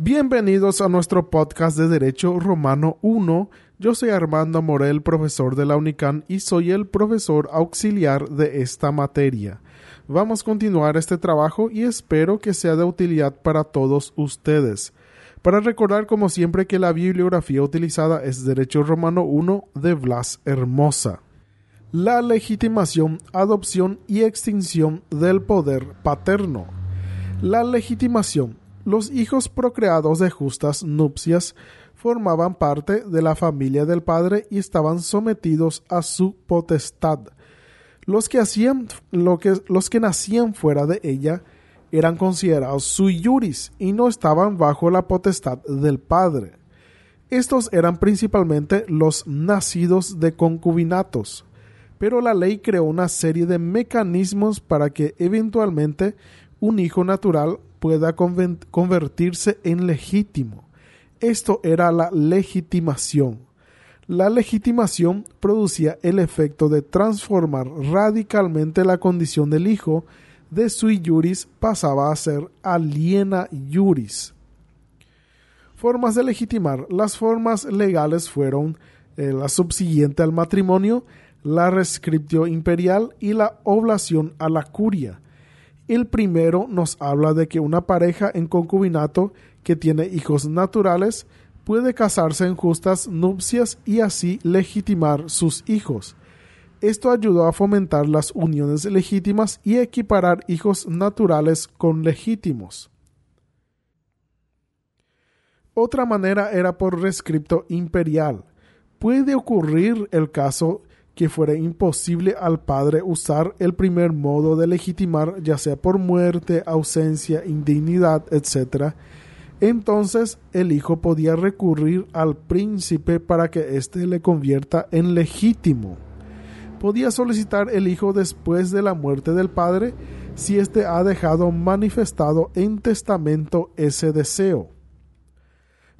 Bienvenidos a nuestro podcast de Derecho Romano 1. Yo soy Armando Morel, profesor de la UNICAN y soy el profesor auxiliar de esta materia. Vamos a continuar este trabajo y espero que sea de utilidad para todos ustedes. Para recordar como siempre que la bibliografía utilizada es Derecho Romano 1 de Blas Hermosa. La legitimación, adopción y extinción del poder paterno. La legitimación los hijos procreados de justas nupcias formaban parte de la familia del padre y estaban sometidos a su potestad. Los que, hacían, que, los que nacían fuera de ella eran considerados sui juris y no estaban bajo la potestad del padre. Estos eran principalmente los nacidos de concubinatos, pero la ley creó una serie de mecanismos para que eventualmente un hijo natural pueda convertirse en legítimo. Esto era la legitimación. La legitimación producía el efecto de transformar radicalmente la condición del hijo de sui juris pasaba a ser aliena juris. Formas de legitimar. Las formas legales fueron eh, la subsiguiente al matrimonio, la rescriptio imperial y la oblación a la curia. El primero nos habla de que una pareja en concubinato que tiene hijos naturales puede casarse en justas nupcias y así legitimar sus hijos. Esto ayudó a fomentar las uniones legítimas y equiparar hijos naturales con legítimos. Otra manera era por rescripto imperial. Puede ocurrir el caso que fuera imposible al padre usar el primer modo de legitimar, ya sea por muerte, ausencia, indignidad, etc., entonces el hijo podía recurrir al príncipe para que éste le convierta en legítimo. Podía solicitar el hijo después de la muerte del padre si éste ha dejado manifestado en testamento ese deseo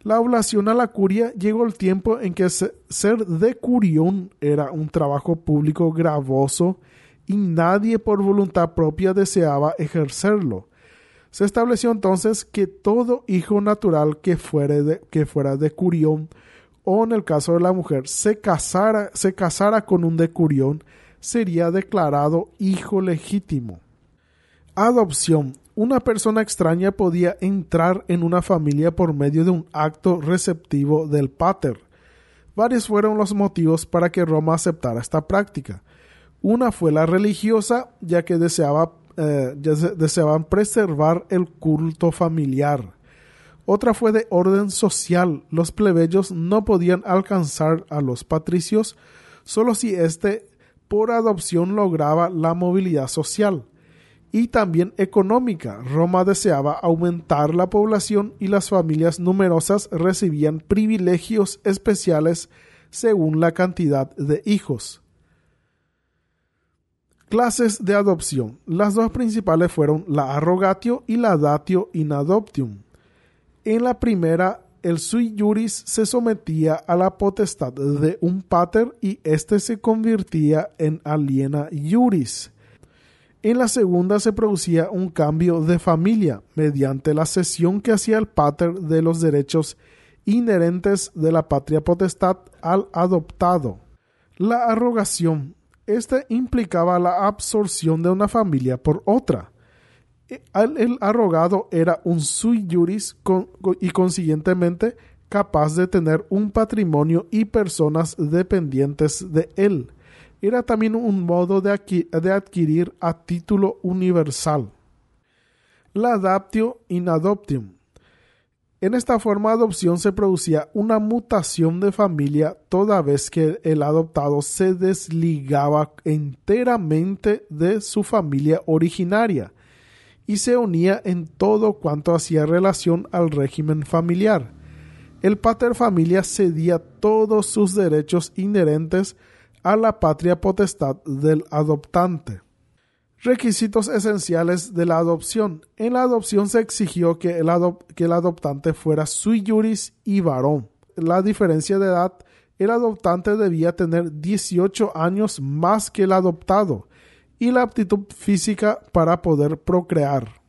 la oblación a la curia llegó el tiempo en que ser de curión era un trabajo público gravoso y nadie por voluntad propia deseaba ejercerlo. Se estableció entonces que todo hijo natural que, de, que fuera de curión o en el caso de la mujer se casara, se casara con un decurión sería declarado hijo legítimo. Adopción una persona extraña podía entrar en una familia por medio de un acto receptivo del pater. Varios fueron los motivos para que Roma aceptara esta práctica. Una fue la religiosa, ya que deseaba, eh, deseaban preservar el culto familiar. Otra fue de orden social. Los plebeyos no podían alcanzar a los patricios solo si éste por adopción lograba la movilidad social y también económica. Roma deseaba aumentar la población y las familias numerosas recibían privilegios especiales según la cantidad de hijos. Clases de adopción. Las dos principales fueron la arrogatio y la datio in adoptium. En la primera, el sui juris se sometía a la potestad de un pater y éste se convertía en aliena juris en la segunda se producía un cambio de familia mediante la cesión que hacía el pater de los derechos inherentes de la patria potestad al adoptado. La arrogación. Este implicaba la absorción de una familia por otra. El arrogado era un sui juris y consiguientemente capaz de tener un patrimonio y personas dependientes de él era también un modo de, adquirir a título universal. La adaptio in adoptium. En esta forma de adopción se producía una mutación de familia toda vez que el adoptado se desligaba enteramente de su familia originaria y se unía en todo cuanto hacía relación al régimen familiar. El pater familia cedía todos sus derechos inherentes a la patria potestad del adoptante. Requisitos esenciales de la adopción. En la adopción se exigió que el, adoptante fuera sui juris y varón. La diferencia de edad, el adoptante debía tener 18 años más que el adoptado y la aptitud física para poder procrear.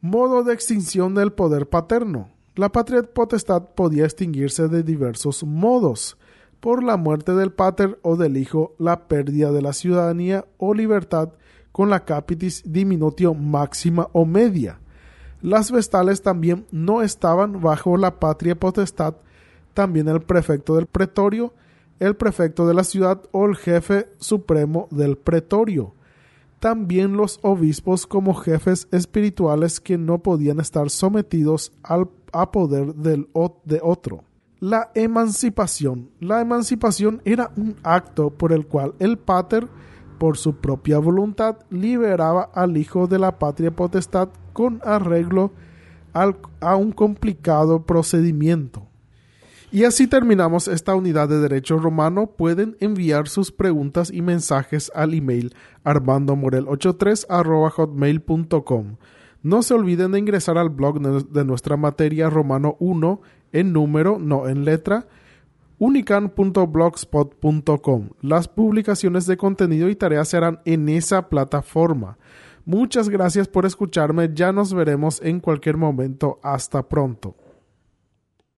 Modo de extinción del poder paterno. La patria potestad podía extinguirse de diversos modos. Por la muerte del pater o del hijo, la pérdida de la ciudadanía o libertad con la capitis diminutio máxima o media. Las vestales también no estaban bajo la patria potestad, también el prefecto del pretorio, el prefecto de la ciudad o el jefe supremo del pretorio también los obispos como jefes espirituales que no podían estar sometidos al, a poder del, de otro. La emancipación. La emancipación era un acto por el cual el pater, por su propia voluntad, liberaba al hijo de la patria potestad con arreglo a un complicado procedimiento. Y así terminamos esta unidad de Derecho Romano. Pueden enviar sus preguntas y mensajes al email armandomorel83 No se olviden de ingresar al blog de nuestra materia Romano 1 en número, no en letra, unican.blogspot.com. Las publicaciones de contenido y tareas serán en esa plataforma. Muchas gracias por escucharme. Ya nos veremos en cualquier momento. Hasta pronto.